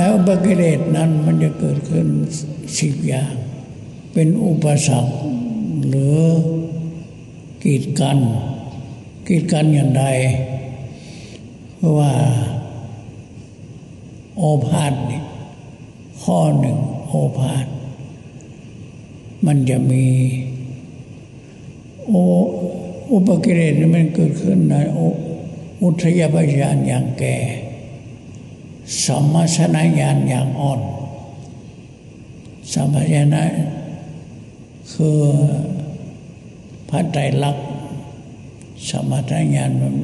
ในอุปกิเลสนั้นมันจะเกิดขึ้นสิบอย่าง เป็นอุปสรรคหรือกีดกัน กีดกันอย่างใด เพราะว่าโอภาษนี่ข้อหนึ่งโอภาษมันจะมีโออุปกิเลสมันเกิดขึ้นในอุทยพยานอย่างแก่ สมัชนญาณอย่างอ่อนสมัชนะคือพระไตรลักษณ์สมัชญาณมัน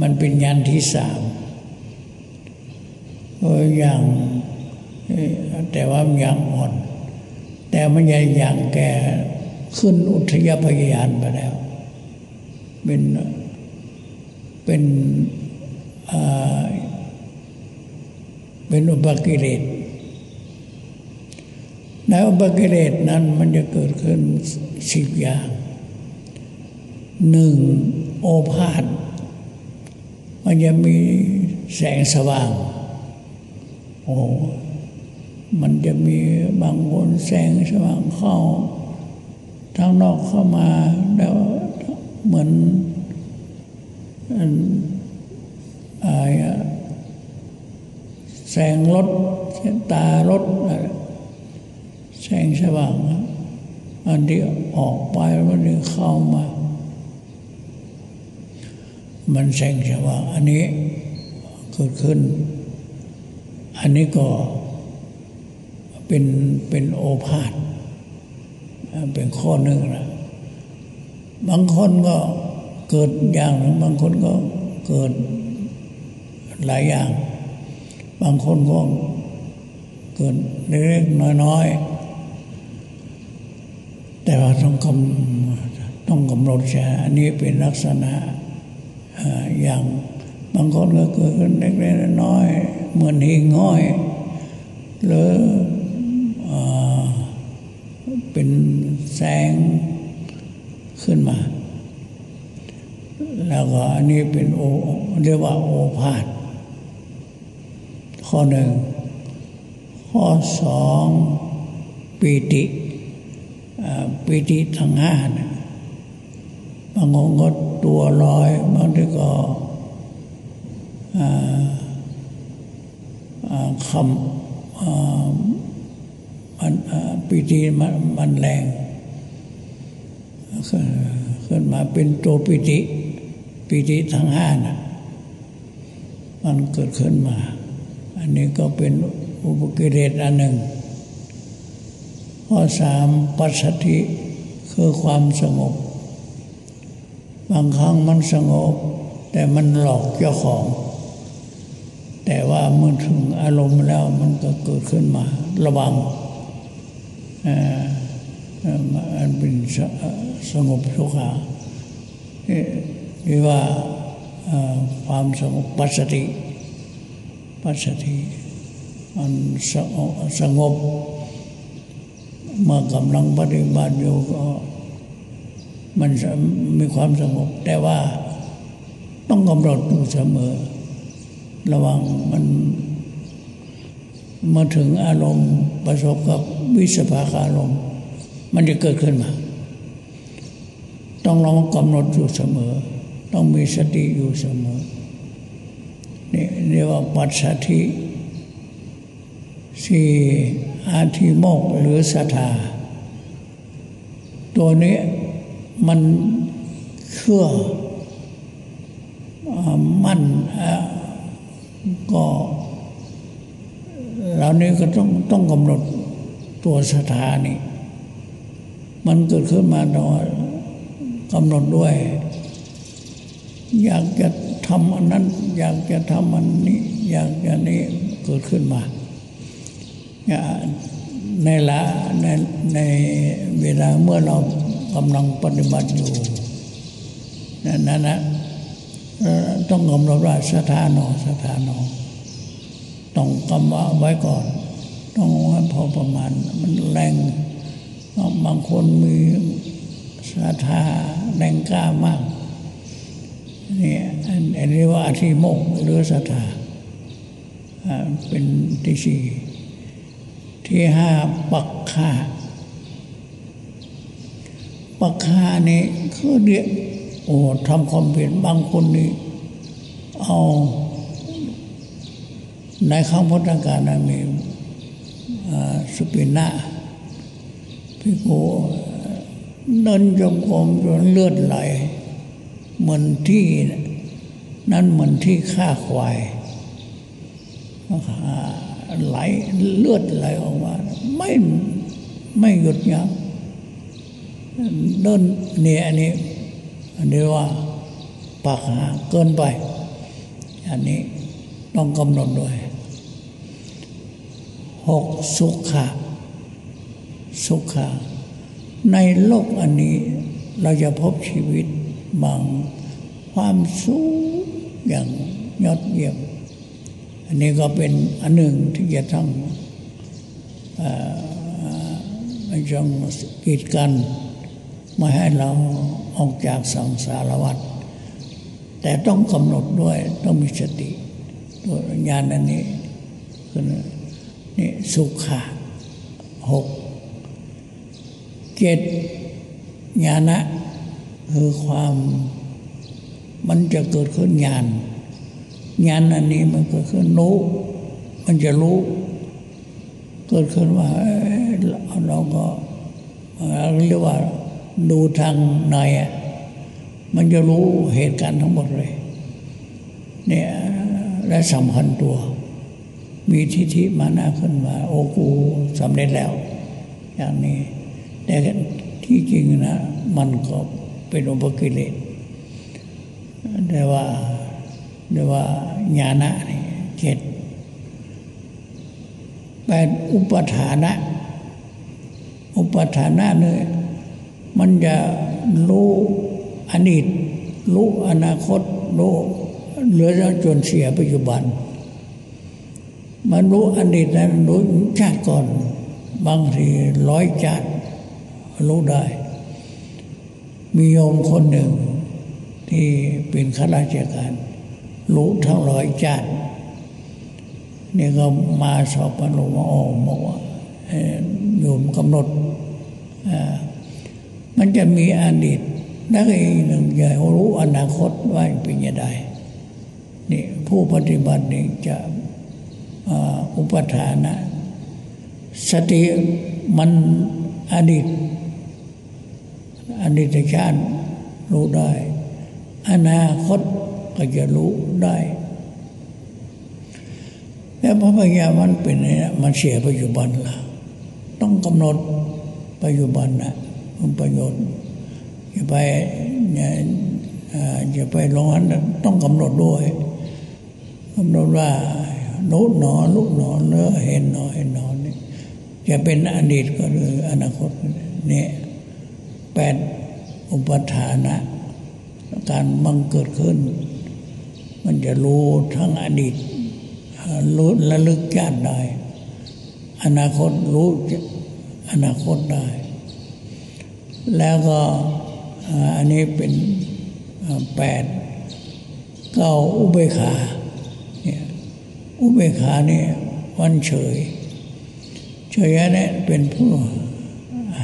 มันเป็นญาณที่สามอย่างแต่ว่าอย่างอ่อน แต่มันยังอย่างแก่ขึ้นอุทยพยานไปแล้ว เป็นเป็น เป็นอุปกิเลสในอุปกิเลสนั้นมันจะเกิดขึ้นสิบอย่างหนึ่งโอภาษมันจะมีแสงสว่าง โอ้มันจะมีบางคนแสงสว่างเข้าทางนอกเข้ามาแล้วเหมือน แสงรถตารถแสงสว่างอันที่ออกไปมันที่เข้ามา มันแสงสว่างอันนี้เกิดขึ้น อันนี้ก็เป็นเป็นโอภาษเป็นข้อหนึ่งนะบางคนก็เกิดอย่างหนึ่งบางคนก็เกิดหลายอย่าง บางคนก็เกิดเล็กน้อยๆแต่ว่าต้องกำต้องกำหนดใช่อันนี้เป็นลักษณะอย่างบางคนก็เกิดเล็กๆน้อยๆเหมือนหิ่งห้อยหรือเป็นแสงขึ้นมา แล้วก็อันนี้เป็นโอเรียกว่าโอภาษ ข้อหนึ่ง ข้อสองปีติปีติทั้งห้านะบางคนก็ตัวลอยบางทีก็คำมันปีติมันมันแรงขึ้นมาเป็นตัวปิติปิติทั้งห้านะมันเกิดขึ้นมา อันนี้ก็เป็นอุปกิเลสอันหนึ่ง ข้อสามปัสสติคือความสงบ บางครั้งมันสงบ แต่มันหลอกเจ้าของ แต่ว่าเมื่อถึงอารมณ์แล้วมันก็เกิดขึ้นมาระวังมันเป็นสงบสุขาเรียกว่าความสงบปัสสติ ปัสสติมันสงบ เมื่อกำลังปฏิบัติอยู่ก็มันมีความสงบ แต่ว่าต้องกำหนดอยู่เสมอ ระวังมันมาถึงอารมณ์ประสบกับวิสภาคารมณ์ มันจะเกิดขึ้นมา ต้องระวังกำหนดอยู่เสมอ ต้องมีสติอยู่เสมอ นี่เรียกว่าปัจสัทิสี่อาทิโมกหรือสัทธาตัวนี้มันเชื่อมั่นก็เหล่านี้ก็ต้องต้องกำหนดตัวสถานี่มันเกิดขึ้นมาโดยกำหนดด้วย อยากจะ ทำอันนั้น อยากจะทำอันนี้ อยากจะนี้เกิดขึ้นมาในละในในเวลาเมื่อเรากำลังปฏิบัติอยู่นั่นนะต้องกำหนดว่าสถานอสถานอต้องกำว่าไว้ก่อน ต้องให้พอประมาณ มันแรงบางคนมีศรัทธาแรงกล้ามาก นี่อันนี้ว่าอธิโมกหรือศรัทธาเป็นที่สี่ที่ห้าปักคาปักคานี่คือเดียโอ้ทำความเพียรบางคนนี่เอาในข้างพุทธการนะมีสุปินะพี่โกเดินจงกรมจนเลือดไหล เหมือนที่นั่นเหมือนที่ฆ่าควายไหลเลือดไหลออกมาไม่ไม่หยุดยั้งเดินเนี่ยอันนี้อันนี้ว่าปากหาเกินไป อันนี้ต้องกำหนดด้วยหกสุขะสุขะในโลกอันนี้เราจะพบชีวิต บางความสูงอย่างยอดเยี่ยม อันนี้ก็เป็นอันหนึ่งที่จะต้องไม่จงกีดกันไม่ให้เราออกจากสังสารวัฏแต่ต้องกำหนดด้วยต้องมีสติตัวญาณอันนี้คือนี่สุขะหกเจ็ดญาณะ คือความมันจะเกิดขึ้นญาณญาณอันนี้มันเกิดขึ้นรู้มันจะรู้ เกิดขึ้นว่าเราก็เรียกว่าดูทางในมันจะรู้เหตุการณ์ทั้งหมดเลยเนี่ยและสำคัญตัว มีทิฏฐิมานะขึ้นมา โอ้กูสำเร็จแล้ว อย่างนี้ แต่ที่จริงนะ มันก็ เป็นอุปกิเลสแต่ว่าแต่ว่าญาณะนี่เจ็ดแปดอุปทานะ อุปทานะเนี่ยมันจะรู้อดีตรู้อนาคตรู้เหลือจนเสียปัจจุบัน มันรู้อดีตนั้นรู้ชาติก่อน บางทีร้อยชาติรู้ได้ มีโยมคนหนึ่ง ที่เป็นข้าราชการรู้ทั้งร้อยชาตินี่ก็มาสอบปนุมาออกบอกว่าโยมกำหนด มันจะมีอดีตนักเองหนึ่งจะรู้อนาคตว่าเป็นยังไงนี่ผู้ปฏิบัตินี่จะอุปทานะ สติมันอดีต อดีตชาติรู้ได้ อนาคตก็จะรู้ได้แล้วพระปัญญามันเป็นเนี่ยมันเสียปัจจุบันละต้องกำหนดปัจจุบันนะมันประโยชน์อย่าไปอย่าไปร้อนต้องกำหนดด้วยกำหนดว่าโนุหนอลุกหนอเนื้อเห็นหนอเห็นหนอนี่จะเป็นอดีตก็หรืออนาคตเนี่แป ดอุปทานะ การบังเกิดขึ้น มันจะรู้ทั้งอดีตรู้ระลึกชาติได้ อนาคตรู้อนาคตได้ แล้วก็อันนี้เป็นแปดเก้าอุเบกขาเนี่ยอุเบกขาเนี่ยวันเฉย เฉยเนี่ยเป็นผู้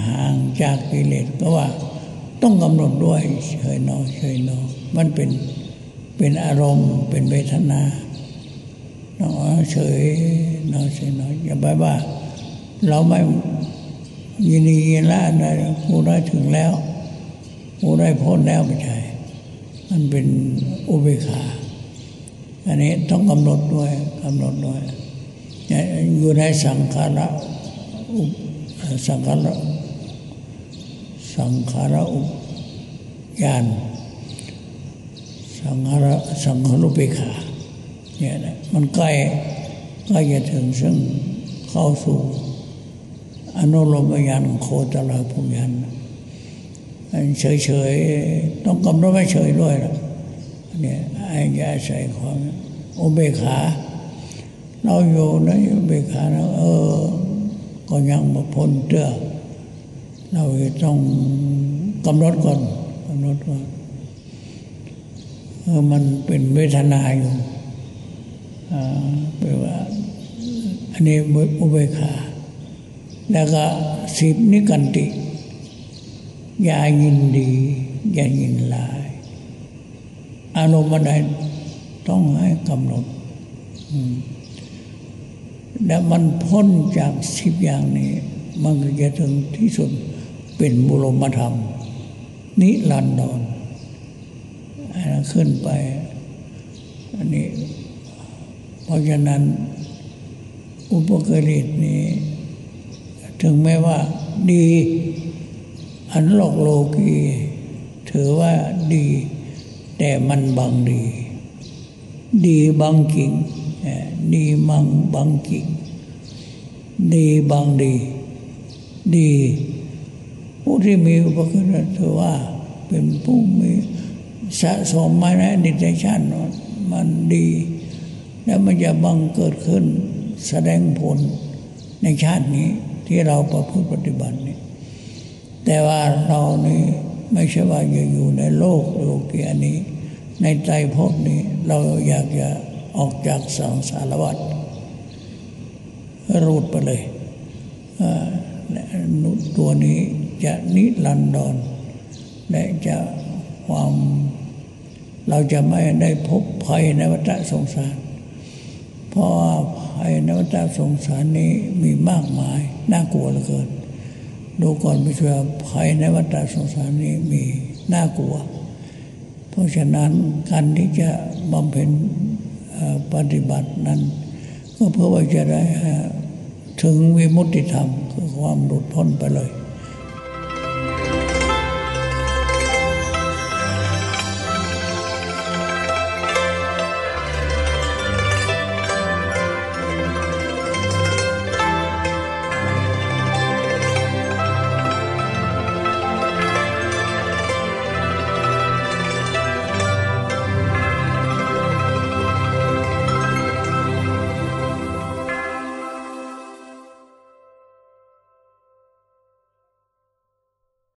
ห่างจากกิเลสก็ว่าต้องกำหนดด้วยเฉยนอเฉยนอมันเป็นเป็นอารมณ์ เป็นเวทนาเนาะเฉยนอเฉยนออย่าไปว่า เราไม่ยินดียินละได้กูได้ถึงแล้วกูได้พ้นแล้วไม่ใช่มันเป็นอุเบกขาอันนี้ต้องกำหนดด้วยกำหนดด้วยอยู่ในสังขารสังขาร สังขารอุญาณสังขารสังขารุเบกขาเนี่ยนะมันใกล้ใกล้จะถึงซึ่งเข้าสู่อนุโลมยันโคตรภูมิยันเฉยๆต้องกำหนดไม่เฉยด้วยนะเนี่ยไอ้ยาใส่ความอุเบกขา เราอยู่ในอุเบกขาแล้วเออ ก็ยังมาพ้นเตื้อ เราต้องกำหนดก่อนกำหนดว่าเออมันเป็นเวทนาอยู่แปลว่าอันนี้อุเบกขาแล้วก็สิบนิกันติ อย่ายินดี อย่ายินลาย อารมณ์ใดต้องให้กำหนดแล้วมันพ้นจากสิบอย่างนี้ มันก็จะถึงที่สุด เป็นบุรมธรรม นิรันดรขึ้นไป อันนี้เพราะฉะนั้น อุปกริตนี้ ถึงแม้ว่าดี อันโลกโลกีถือว่าดี แต่มันบางดี ดีบางจริงดีมังบางจริงดีบางดี ดี ผู้ที่มีอุปกรณ์ถือว่าเป็นผู้มีสะสมมาในดิจชาติมันดี แล้วมันจะบังเกิดขึ้นแสดงผลในชาตินี้ที่เราประพฤติปฏิบัตินี่แต่ว่าเรานี่ไม่ใช่ว่าจะอยู่ในโลกโลกียนี้ ในใจพบนี้เราอยากจะออกจากสังสารวัฏรูดไปเลยตัวนี้ จะนิรันดรและจะความเราจะไม่ได้พบภัยในวัฏสงสาร เพราะว่าภัยในวัฏสงสารนี้มีมากมาย น่ากลัวเหลือเกิน ดูก่อนไม่เชื่อภัยในวัฏสงสารนี้มีน่ากลัว เพราะฉะนั้นการที่จะบำเพ็ญปฏิบัตินั้น ก็เพื่อว่าจะได้ถึงวิมุตติธรรมคือความหลุดพ้นไปเลย